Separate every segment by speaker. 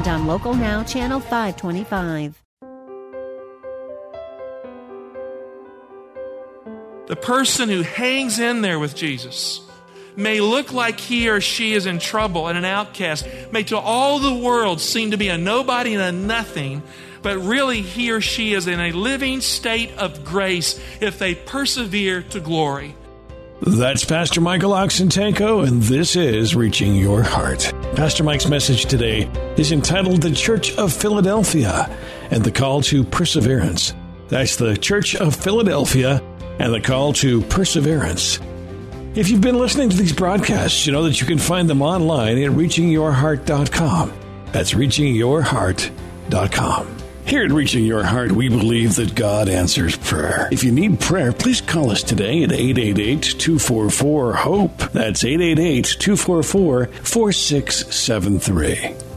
Speaker 1: and on Local Now, Channel 525.
Speaker 2: The person who hangs in there with Jesus may look like he or she is in trouble and an outcast, may to all the world seem to be a nobody and a nothing, but really he or she is in a living state of grace if they persevere to glory.
Speaker 3: That's Pastor Michael Oxentenko, and this is Reaching Your Heart. Pastor Mike's message today is entitled The Church of Philadelphia and the Call to Perseverance. That's the Church of Philadelphia and the call to perseverance. If you've been listening to these broadcasts, you know that you can find them online at reachingyourheart.com. That's reachingyourheart.com. Here at Reaching Your Heart, we believe that God answers prayer. If you need prayer, please call us today at 888 244 HOPE. That's 888 244 4673.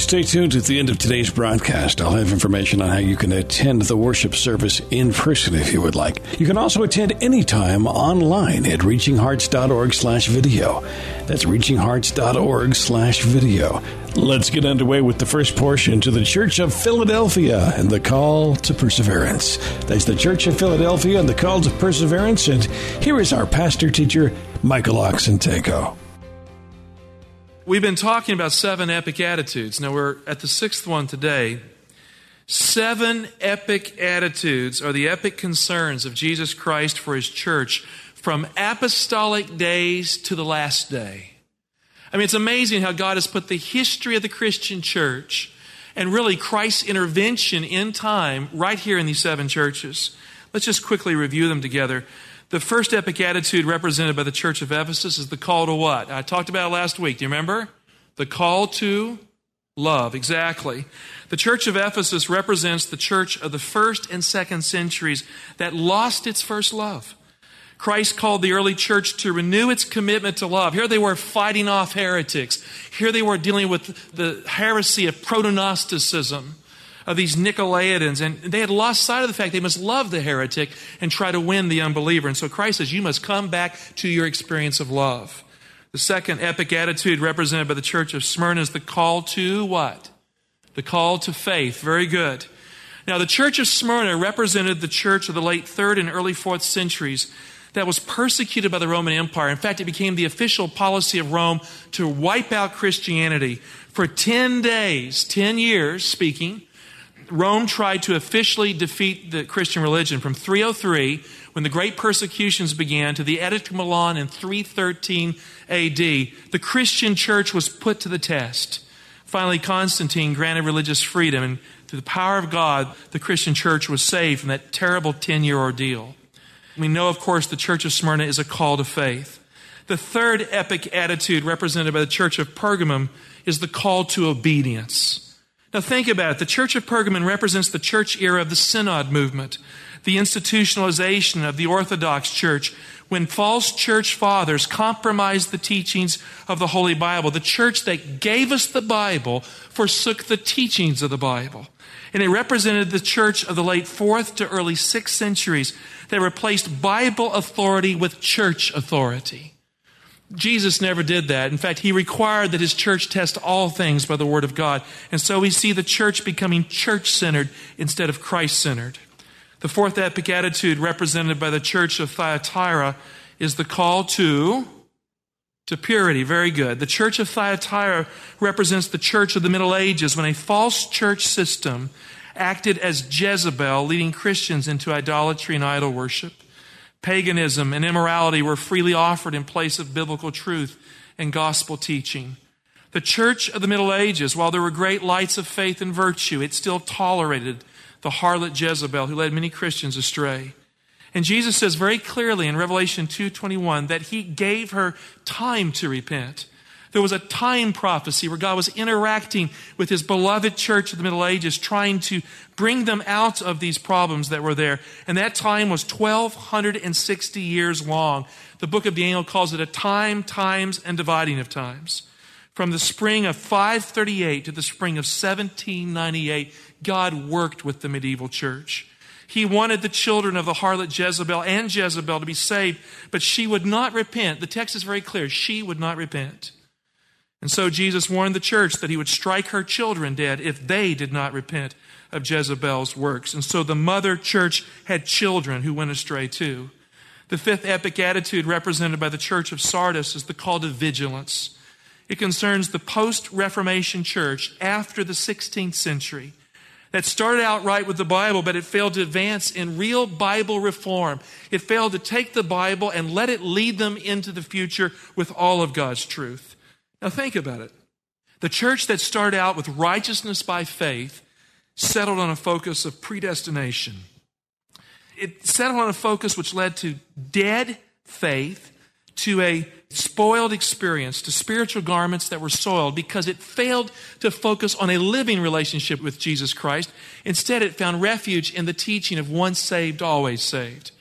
Speaker 3: Stay tuned at the end of today's broadcast. I'll have information on how you can attend the worship service in person if you would like. You can also attend anytime online at reachinghearts.org slash video. That's reachinghearts.org slash video. Let's get underway with the first portion to the Church of Philadelphia and the call to perseverance. That's the Church of Philadelphia and the call to perseverance. And here is our pastor teacher, Michael Oxentenko.
Speaker 2: We've been talking about seven epic attitudes. Now we're at the sixth one today. Seven epic attitudes are the epic concerns of Jesus Christ for his church from apostolic days to the last day. I mean, it's amazing how God has put the history of the Christian church and really Christ's intervention in time right here in these seven churches. Let's just quickly review them together. The first epic attitude represented by the church of Ephesus is the call to what? I talked about last week. Do you remember? The call to love. Exactly. The church of Ephesus represents the church of the first and second centuries that lost its first love. Christ called the early church to renew its commitment to love. Here they were fighting off heretics. Here they were dealing with the heresy of proto-Gnosticism of these Nicolaitans, and they had lost sight of the fact they must love the heretic and try to win the unbeliever. And so Christ says, You must come back to your experience of love. The second epic attitude represented by the church of Smyrna is the call to what? The call to faith. Very good. Now, the church of Smyrna represented the church of the late third and early fourth centuries that was persecuted by the Roman Empire. In fact, it became the official policy of Rome to wipe out Christianity. For 10 days, 10 years speaking, Rome tried to officially defeat the Christian religion from 303, when the great persecutions began, to the Edict of Milan in 313 AD. The Christian church was put to the test. Finally, Constantine granted religious freedom, and through the power of God, the Christian church was saved from that terrible 10 year ordeal. We know, of course, the church of Smyrna is a call to faith. The third epic attitude represented by the church of Pergamum is the call to obedience. Now think about it. The Church of Pergamon represents the church era of the Synod movement, the institutionalization of the Orthodox Church, when false church fathers compromised the teachings of the Holy Bible. The church that gave us the Bible forsook the teachings of the Bible. And it represented the church of the late fourth to early sixth centuries that replaced Bible authority with church authority. Jesus never did that. In fact, he required that his church test all things by the word of God. And so we see the church becoming church centered instead of Christ centered. The fourth epic attitude represented by the church of Thyatira is the call to to purity. Very good. The church of Thyatira represents the church of the Middle Ages when a false church system acted as Jezebel, leading Christians into idolatry and idol worship. Paganism and immorality were freely offered in place of biblical truth and gospel teaching. The church of the Middle Ages, while there were great lights of faith and virtue, it still tolerated the harlot Jezebel who led many Christians astray. And Jesus says very clearly in Revelation 2:21 that he gave her time to repent. There was a time prophecy where God was interacting with his beloved church of the Middle Ages, trying to bring them out of these problems that were there. And that time was 1260 years long. The book of Daniel calls it a time, times, and dividing of times. From the spring of 538 to the spring of 1798, God worked with the medieval church. He wanted the children of the harlot Jezebel and Jezebel to be saved, but she would not repent. The text is very clear. She would not repent. And so Jesus warned the church that he would strike her children dead if they did not repent of Jezebel's works. And so the mother church had children who went astray too. The fifth epic attitude represented by the church of Sardis is the call to vigilance. It concerns the post Reformation church after the 16th century that started out right with the Bible, but it failed to advance in real Bible reform. It failed to take the Bible and let it lead them into the future with all of God's truth. Now think about it. The church that started out with righteousness by faith settled on a focus of predestination. It settled on a focus which led to dead faith, to a spoiled experience, to spiritual garments that were soiled because it failed to focus on a living relationship with Jesus Christ. Instead, it found refuge in the teaching of once saved, always saved.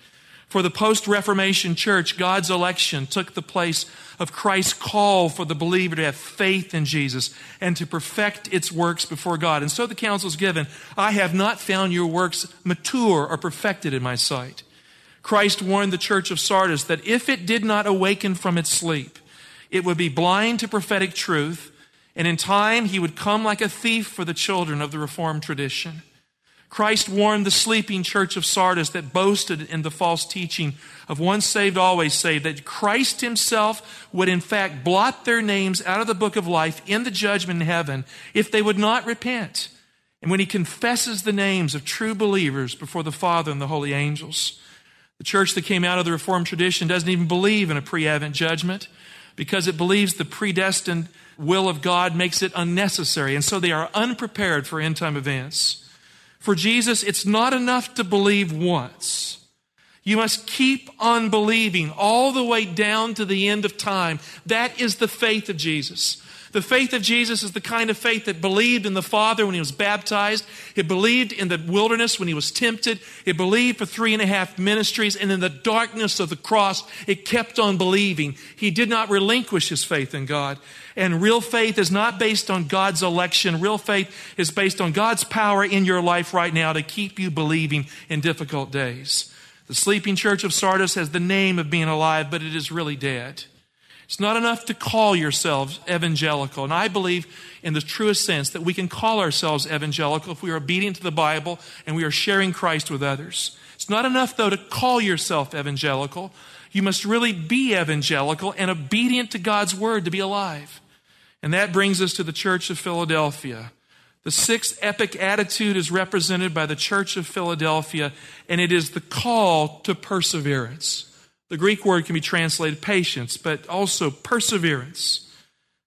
Speaker 2: For the post Reformation church, God's election took the place of Christ's call for the believer to have faith in Jesus and to perfect its works before God. And so the counsel is given I have not found your works mature or perfected in my sight. Christ warned the church of Sardis that if it did not awaken from its sleep, it would be blind to prophetic truth, and in time he would come like a thief for the children of the Reformed tradition. Christ warned the sleeping church of Sardis that boasted in the false teaching of once saved, always saved, that Christ himself would in fact blot their names out of the book of life in the judgment in heaven if they would not repent. And when he confesses the names of true believers before the Father and the holy angels, the church that came out of the Reformed tradition doesn't even believe in a pre Advent judgment because it believes the predestined will of God makes it unnecessary. And so they are unprepared for end time events. For Jesus, it's not enough to believe once. You must keep on believing all the way down to the end of time. That is the faith of Jesus. The faith of Jesus is the kind of faith that believed in the Father when he was baptized. It believed in the wilderness when he was tempted. It believed for three and a half ministries. And in the darkness of the cross, it kept on believing. He did not relinquish his faith in God. And real faith is not based on God's election. Real faith is based on God's power in your life right now to keep you believing in difficult days. The sleeping church of Sardis has the name of being alive, but it is really dead. It's not enough to call yourselves evangelical. And I believe, in the truest sense, that we can call ourselves evangelical if we are obedient to the Bible and we are sharing Christ with others. It's not enough, though, to call yourself evangelical. You must really be evangelical and obedient to God's word to be alive. And that brings us to the church of Philadelphia. The sixth epic attitude is represented by the church of Philadelphia, and it is the call to perseverance. The Greek word can be translated patience, but also perseverance.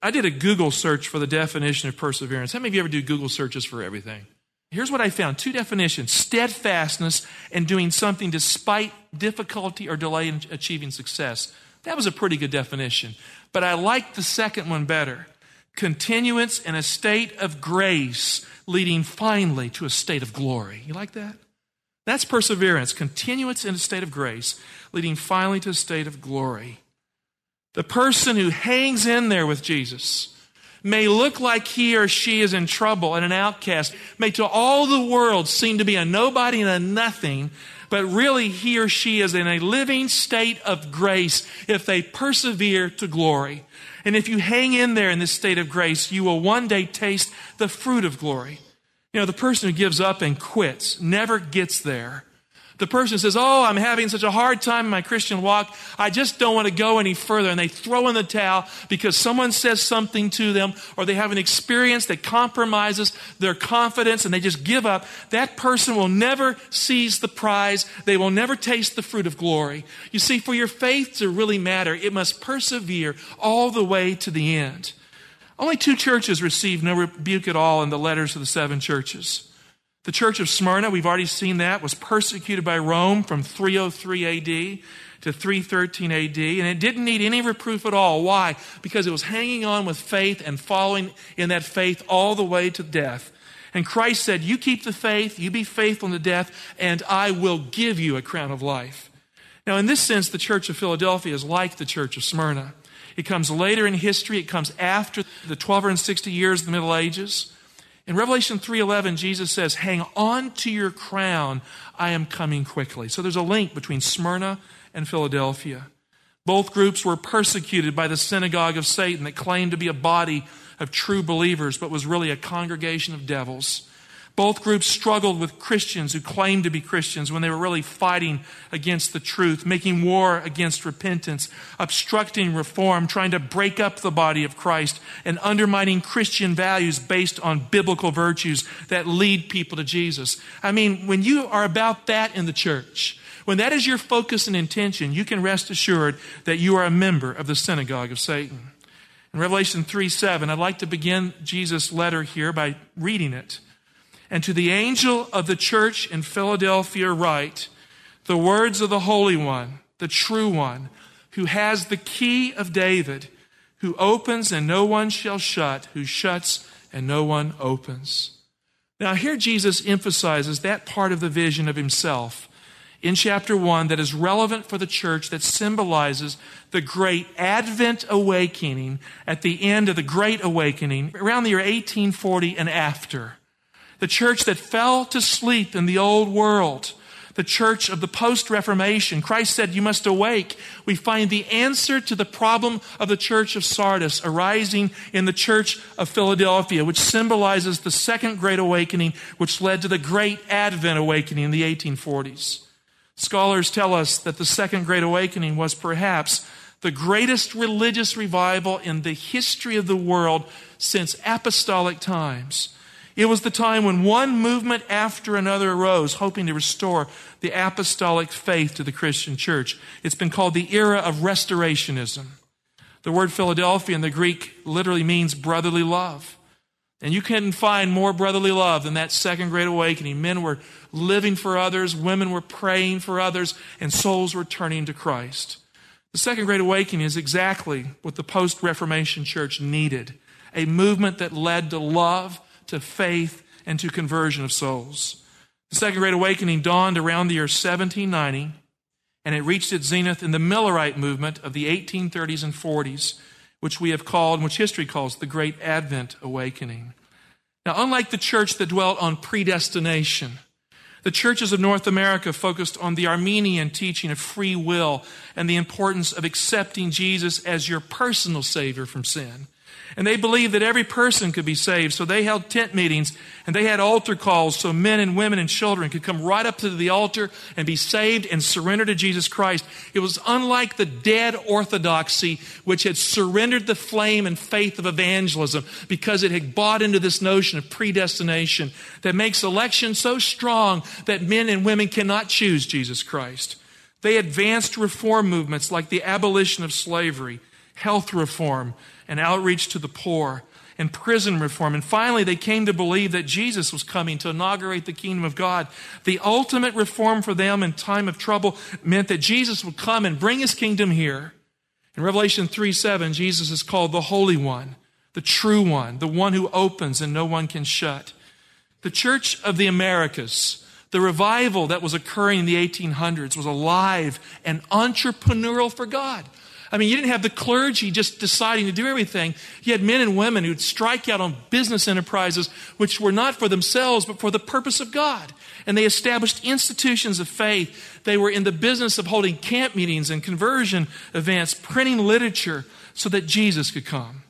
Speaker 2: I did a Google search for the definition of perseverance. How many of you ever do Google searches for everything? Here's what I found two definitions steadfastness and doing something despite difficulty or delay in achieving success. That was a pretty good definition. But I like the second one better continuance in a state of grace, leading finally to a state of glory. You like that? That's perseverance, continuance in a state of grace, leading finally to a state of glory. The person who hangs in there with Jesus may look like he or she is in trouble and an outcast, may to all the world seem to be a nobody and a nothing, but really he or she is in a living state of grace if they persevere to glory. And if you hang in there in this state of grace, you will one day taste the fruit of glory. You know, the person who gives up and quits never gets there. The person says, Oh, I'm having such a hard time in my Christian walk. I just don't want to go any further. And they throw in the towel because someone says something to them or they have an experience that compromises their confidence and they just give up. That person will never seize the prize. They will never taste the fruit of glory. You see, for your faith to really matter, it must persevere all the way to the end. Only two churches received no rebuke at all in the letters of the seven churches. The church of Smyrna, we've already seen that, was persecuted by Rome from 303 AD to 313 AD, and it didn't need any reproof at all. Why? Because it was hanging on with faith and following in that faith all the way to death. And Christ said, You keep the faith, you be faithful to death, and I will give you a crown of life. Now, in this sense, the church of Philadelphia is like the church of Smyrna. It comes later in history, it comes after the 1260 years of the Middle Ages. In Revelation 3:11 Jesus says, "Hang on to your crown, I am coming quickly." So there's a link between Smyrna and Philadelphia. Both groups were persecuted by the synagogue of Satan that claimed to be a body of true believers but was really a congregation of devils. Both groups struggled with Christians who claimed to be Christians when they were really fighting against the truth, making war against repentance, obstructing reform, trying to break up the body of Christ, and undermining Christian values based on biblical virtues that lead people to Jesus. I mean, when you are about that in the church, when that is your focus and intention, you can rest assured that you are a member of the synagogue of Satan. In Revelation 3 7, I'd like to begin Jesus' letter here by reading it. And to the angel of the church in Philadelphia, write the words of the Holy One, the true One, who has the key of David, who opens and no one shall shut, who shuts and no one opens. Now, here Jesus emphasizes that part of the vision of himself in chapter 1 that is relevant for the church that symbolizes the great Advent awakening at the end of the Great Awakening around the year 1840 and after the church that fell to sleep in the old world, the church of the post Reformation. Christ said, You must awake. We find the answer to the problem of the church of Sardis arising in the church of Philadelphia, which symbolizes the second great awakening, which led to the great Advent awakening in the 1840s. Scholars tell us that the second great awakening was perhaps the greatest religious revival in the history of the world since apostolic times. It was the time when one movement after another arose, hoping to restore the apostolic faith to the Christian church. It's been called the era of restorationism. The word Philadelphia in the Greek literally means brotherly love. And you couldn't find more brotherly love than that second great awakening. Men were living for others, women were praying for others, and souls were turning to Christ. The second great awakening is exactly what the post Reformation church needed a movement that led to love to faith, and to conversion of souls. The Second Great Awakening dawned around the year 1790, and it reached its zenith in the Millerite movement of the 1830s and 40s, which we have called, which history calls the Great Advent Awakening. Now, unlike the church that dwelt on predestination, the churches of North America focused on the Arminian teaching of free will and the importance of accepting Jesus as your personal Savior from sin. And they believed that every person could be saved. So they held tent meetings and they had altar calls so men and women and children could come right up to the altar and be saved and surrender to Jesus Christ. It was unlike the dead orthodoxy, which had surrendered the flame and faith of evangelism because it had bought into this notion of predestination that makes election so strong that men and women cannot choose Jesus Christ. They advanced reform movements like the abolition of slavery, health reform, and outreach to the poor and prison reform. And finally, they came to believe that Jesus was coming to inaugurate the kingdom of God. The ultimate reform for them in time of trouble meant that Jesus would come and bring his kingdom here. In Revelation 3 7, Jesus is called the Holy One, the true one, the one who opens and no one can shut. The Church of the Americas, the revival that was occurring in the 1800s, was alive and entrepreneurial for God. I mean, you didn't have the clergy just deciding to do everything. You had men and women who'd strike out on business enterprises which were not for themselves, but for the purpose of God. And they established institutions of faith. They were in the business of holding camp meetings and conversion events, printing literature so that Jesus could come.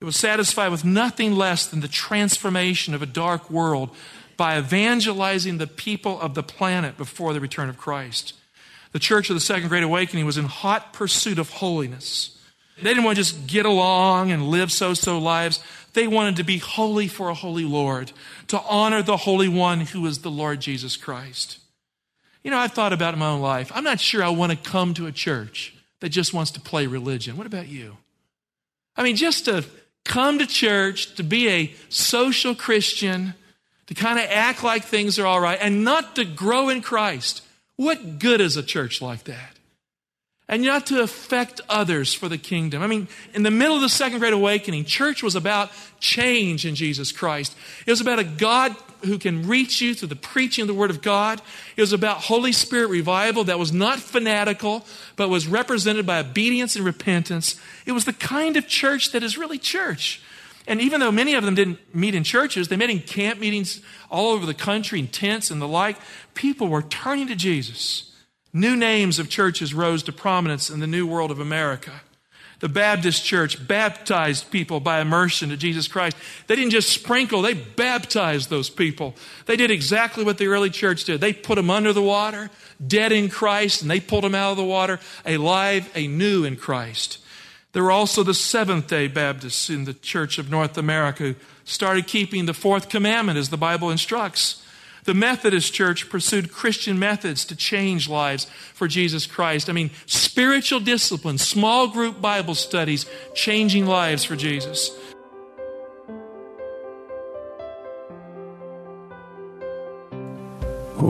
Speaker 2: It was satisfied with nothing less than the transformation of a dark world by evangelizing the people of the planet before the return of Christ. The church of the Second Great Awakening was in hot pursuit of holiness. They didn't want to just get along and live so so lives. They wanted to be holy for a holy Lord, to honor the Holy One who is the Lord Jesus Christ. You know, I've thought about in my own life. I'm not sure I want to come to a church that just wants to play religion. What about you? I mean, just to come to church, to be a social Christian, to kind of act like things are all right and not to grow in Christ. What good is a church like that? And not to affect others for the kingdom. I mean, in the middle of the Second Great Awakening, church was about change in Jesus Christ. It was about a God who can reach you through the preaching of the Word of God. It was about Holy Spirit revival that was not fanatical, but was represented by obedience and repentance. It was the kind of church that is really church. And even though many of them didn't meet in churches, they met in camp meetings all over the country, in tents and the like. People were turning to Jesus. New names of churches rose to prominence in the new world of America. The Baptist church baptized people by immersion to Jesus Christ. They didn't just sprinkle, they baptized those people. They did exactly what the early church did. They put them under the water, dead in Christ, and they pulled them out of the water, alive, anew in Christ. There were also the Seventh day Baptists in the Church of North America who started keeping the fourth commandment as the Bible instructs. The Methodist Church pursued Christian methods to change lives for Jesus Christ. I mean, spiritual discipline, small group Bible studies, changing lives for Jesus.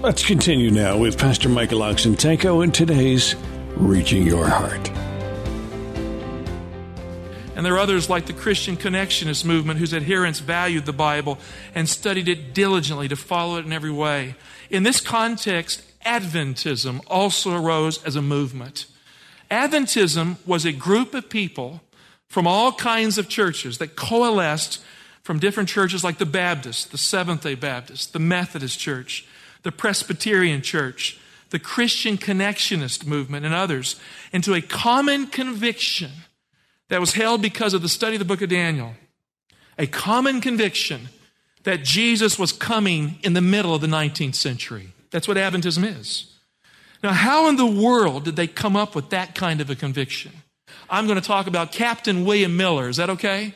Speaker 3: Let's continue now with Pastor Michael Oxentenko in today's Reaching Your Heart.
Speaker 2: And there are others like the Christian Connectionist movement whose adherents valued the Bible and studied it diligently to follow it in every way. In this context, Adventism also arose as a movement. Adventism was a group of people from all kinds of churches that coalesced from different churches like the Baptist, the Seventh day Baptist, the Methodist Church, the Presbyterian Church, the Christian Connectionist movement, and others into a common conviction that was held because of the study of the book of Daniel. A common conviction that Jesus was coming in the middle of the 19th century. That's what Adventism is. Now, how in the world did they come up with that kind of a conviction? I'm going to talk about Captain William Miller. Is that okay?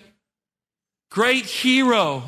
Speaker 2: Great hero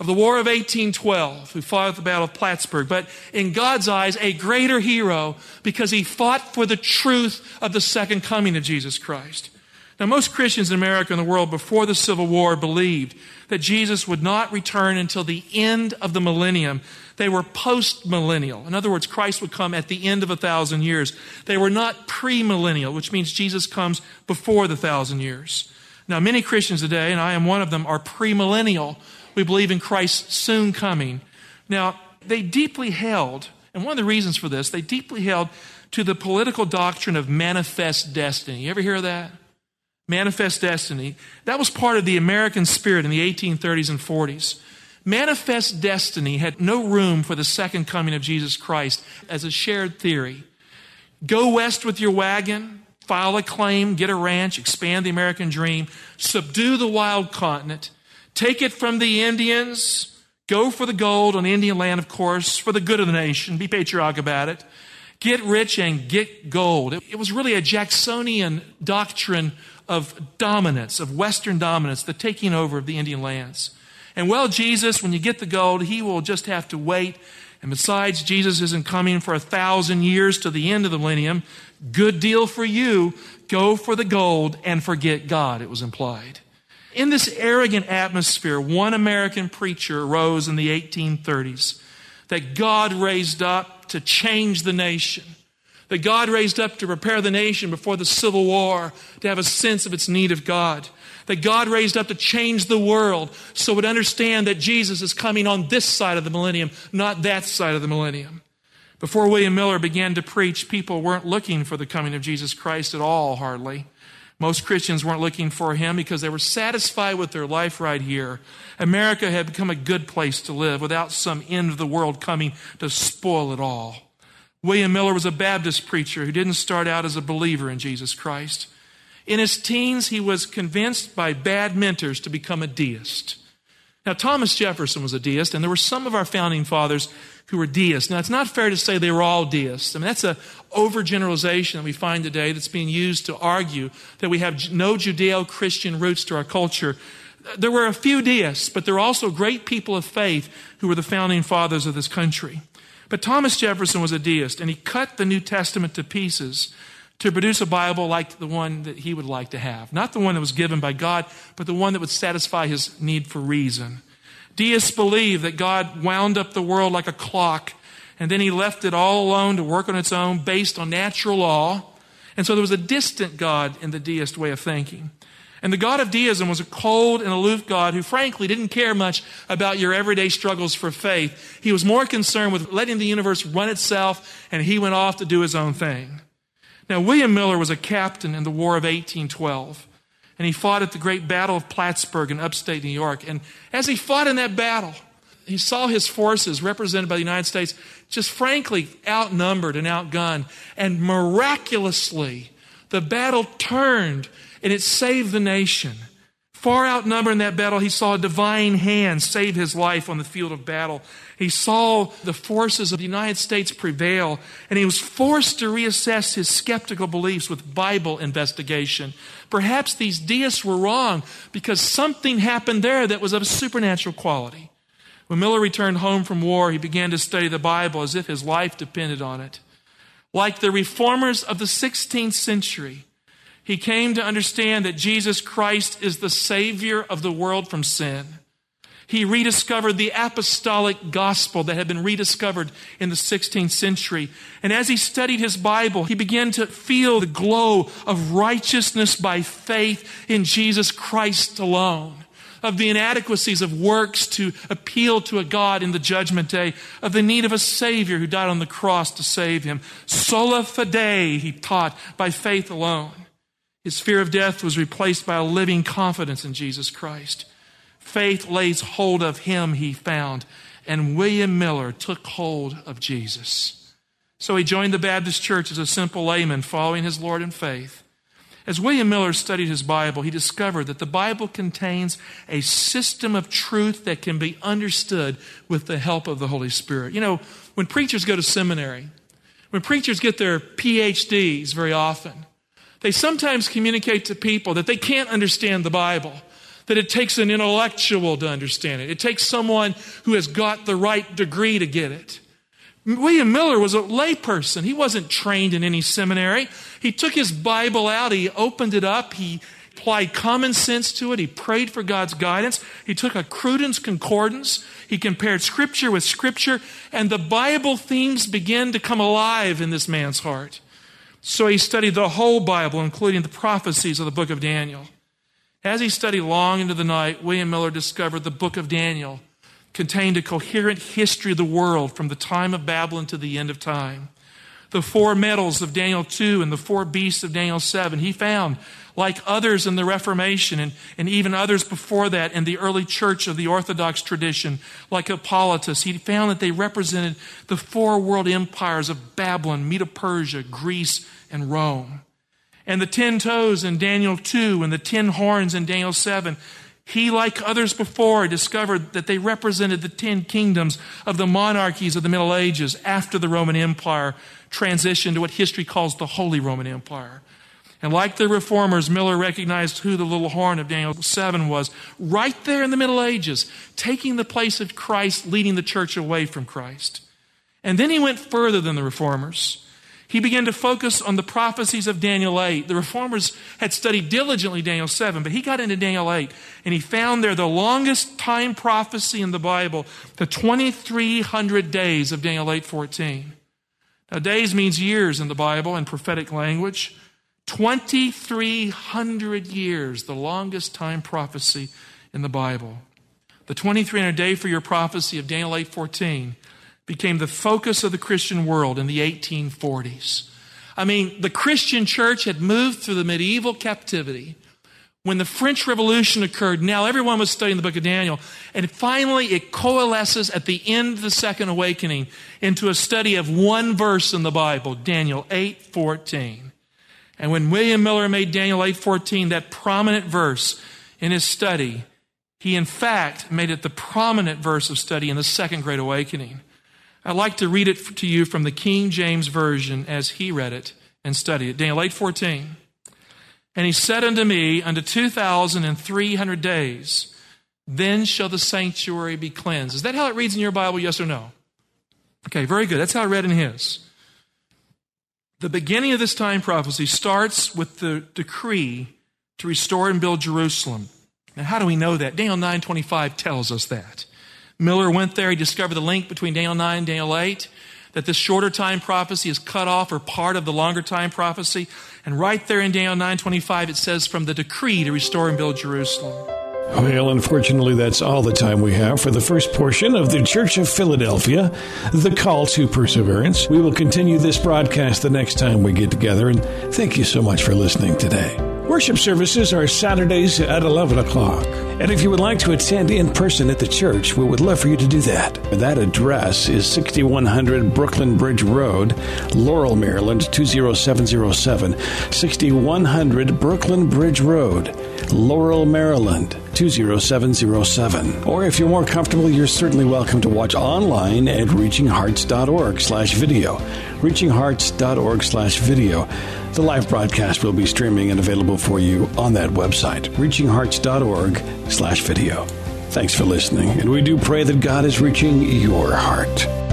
Speaker 2: of the War of 1812, who fought at the Battle of Plattsburgh, but in God's eyes, a greater hero because he fought for the truth of the second coming of Jesus Christ. Now, most Christians in America and the world before the Civil War believed that Jesus would not return until the end of the millennium. They were post millennial. In other words, Christ would come at the end of a thousand years. They were not premillennial, which means Jesus comes before the thousand years. Now, many Christians today, and I am one of them, are premillennial we believe in Christ's soon coming. Now, they deeply held, and one of the reasons for this, they deeply held to the political doctrine of manifest destiny. You ever hear of that? Manifest destiny. That was part of the American spirit in the 1830s and 40s. Manifest destiny had no room for the second coming of Jesus Christ as a shared theory. Go west with your wagon, file a claim, get a ranch, expand the American dream, subdue the wild continent, Take it from the Indians. Go for the gold on Indian land, of course, for the good of the nation. Be patriotic about it. Get rich and get gold. It, it was really a Jacksonian doctrine of dominance, of Western dominance, the taking over of the Indian lands. And well, Jesus, when you get the gold, he will just have to wait. And besides, Jesus isn't coming for a thousand years to the end of the millennium. Good deal for you. Go for the gold and forget God, it was implied. In this arrogant atmosphere, one American preacher rose in the 1830s that God raised up to change the nation, that God raised up to prepare the nation before the Civil War to have a sense of its need of God, that God raised up to change the world so it would understand that Jesus is coming on this side of the millennium, not that side of the millennium. Before William Miller began to preach, people weren't looking for the coming of Jesus Christ at all, hardly. Most Christians weren't looking for him because they were satisfied with their life right here. America had become a good place to live without some end of the world coming to spoil it all. William Miller was a Baptist preacher who didn't start out as a believer in Jesus Christ. In his teens, he was convinced by bad mentors to become a deist. Now, Thomas Jefferson was a deist, and there were some of our founding fathers who were deists. Now, it's not fair to say they were all deists. I mean, that's an overgeneralization that we find today that's being used to argue that we have no Judeo Christian roots to our culture. There were a few deists, but there were also great people of faith who were the founding fathers of this country. But Thomas Jefferson was a deist, and he cut the New Testament to pieces to produce a Bible like the one that he would like to have. Not the one that was given by God, but the one that would satisfy his need for reason. Deists believe that God wound up the world like a clock, and then he left it all alone to work on its own based on natural law. And so there was a distant God in the deist way of thinking. And the God of deism was a cold and aloof God who, frankly, didn't care much about your everyday struggles for faith. He was more concerned with letting the universe run itself, and he went off to do his own thing. Now, William Miller was a captain in the War of 1812, and he fought at the great Battle of Plattsburgh in upstate New York. And as he fought in that battle, he saw his forces represented by the United States just frankly outnumbered and outgunned. And miraculously, the battle turned and it saved the nation. Far outnumbered in that battle, he saw a divine hand save his life on the field of battle. He saw the forces of the United States prevail, and he was forced to reassess his skeptical beliefs with Bible investigation. Perhaps these deists were wrong because something happened there that was of a supernatural quality. When Miller returned home from war, he began to study the Bible as if his life depended on it. Like the reformers of the 16th century, he came to understand that Jesus Christ is the Savior of the world from sin. He rediscovered the apostolic gospel that had been rediscovered in the 16th century. And as he studied his Bible, he began to feel the glow of righteousness by faith in Jesus Christ alone of the inadequacies of works to appeal to a God in the judgment day, of the need of a Savior who died on the cross to save him. Sola fide, he taught, by faith alone. His fear of death was replaced by a living confidence in Jesus Christ. Faith lays hold of him, he found, and William Miller took hold of Jesus. So he joined the Baptist church as a simple layman, following his Lord in faith. As William Miller studied his Bible, he discovered that the Bible contains a system of truth that can be understood with the help of the Holy Spirit. You know, when preachers go to seminary, when preachers get their PhDs very often, they sometimes communicate to people that they can't understand the Bible, that it takes an intellectual to understand it. It takes someone who has got the right degree to get it. William Miller was a layperson. He wasn't trained in any seminary. He took his Bible out, he opened it up, he applied common sense to it, he prayed for God's guidance, he took a Cruden's Concordance, he compared Scripture with Scripture, and the Bible themes began to come alive in this man's heart. So he studied the whole Bible, including the prophecies of the book of Daniel. As he studied long into the night, William Miller discovered the book of Daniel contained a coherent history of the world from the time of Babylon to the end of time. The four metals of Daniel 2 and the four beasts of Daniel 7, he found, like others in the Reformation and, and even others before that in the early church of the Orthodox tradition, like Hippolytus, he found that they represented the four world empires of Babylon, Medo Persia, Greece, and Rome. And the ten toes in Daniel 2 and the ten horns in Daniel 7, he, like others before, discovered that they represented the ten kingdoms of the monarchies of the Middle Ages after the Roman Empire transitioned to what history calls the Holy Roman Empire. And like the reformers, Miller recognized who the little horn of Daniel 7 was, right there in the Middle Ages, taking the place of Christ, leading the church away from Christ. And then he went further than the reformers. He began to focus on the prophecies of Daniel 8. The reformers had studied diligently Daniel 7, but he got into Daniel 8 and he found there the longest time prophecy in the Bible, the 2300 days of Daniel 8:14. Now days means years in the Bible in prophetic language. 2300 years, the longest time prophecy in the Bible. The 2300 day for your prophecy of Daniel 8:14 became the focus of the Christian world in the 1840s. I mean, the Christian church had moved through the medieval captivity. When the French Revolution occurred, now everyone was studying the book of Daniel. And finally, it coalesces at the end of the Second Awakening into a study of one verse in the Bible, Daniel 8 14. And when William Miller made Daniel 8:14 that prominent verse in his study, He, in fact, made it the prominent verse of study in the Second Great Awakening. I'd like to read it to you from the King James Version as he read it and studied it. Daniel 8 14. And he said unto me, Unto 2,300 days, then shall the sanctuary be cleansed. Is that how it reads in your Bible, yes or no? Okay, very good. That's how I read in his. The beginning of this time prophecy starts with the decree to restore and build Jerusalem. Now, how do we know that? Daniel 9:25 tells us that. Miller went there, he discovered the link between Daniel 9 and Daniel 8, that this shorter time prophecy is cut off or part of the longer time prophecy. And right there in Daniel 9:25 it says from the decree to restore and build Jerusalem.
Speaker 3: Well, unfortunately, that's all the time we have for the first portion of the Church of Philadelphia, the call to perseverance. We will continue this broadcast the next time we get together, and thank you so much for listening today. Worship services are Saturdays at 11 o'clock. And if you would like to attend in person at the church, we would love for you to do that. That address is 6100 Brooklyn Bridge Road, Laurel, Maryland 20707. 6100 Brooklyn Bridge Road, Laurel, Maryland 20707. Or if you're more comfortable, you're certainly welcome to watch online at reachinghearts.org slash video. reachinghearts.org slash video. The live broadcast will be streaming and available for you on that website, reachinghearts.org slash video. Thanks for listening, and we do pray that God is reaching your heart.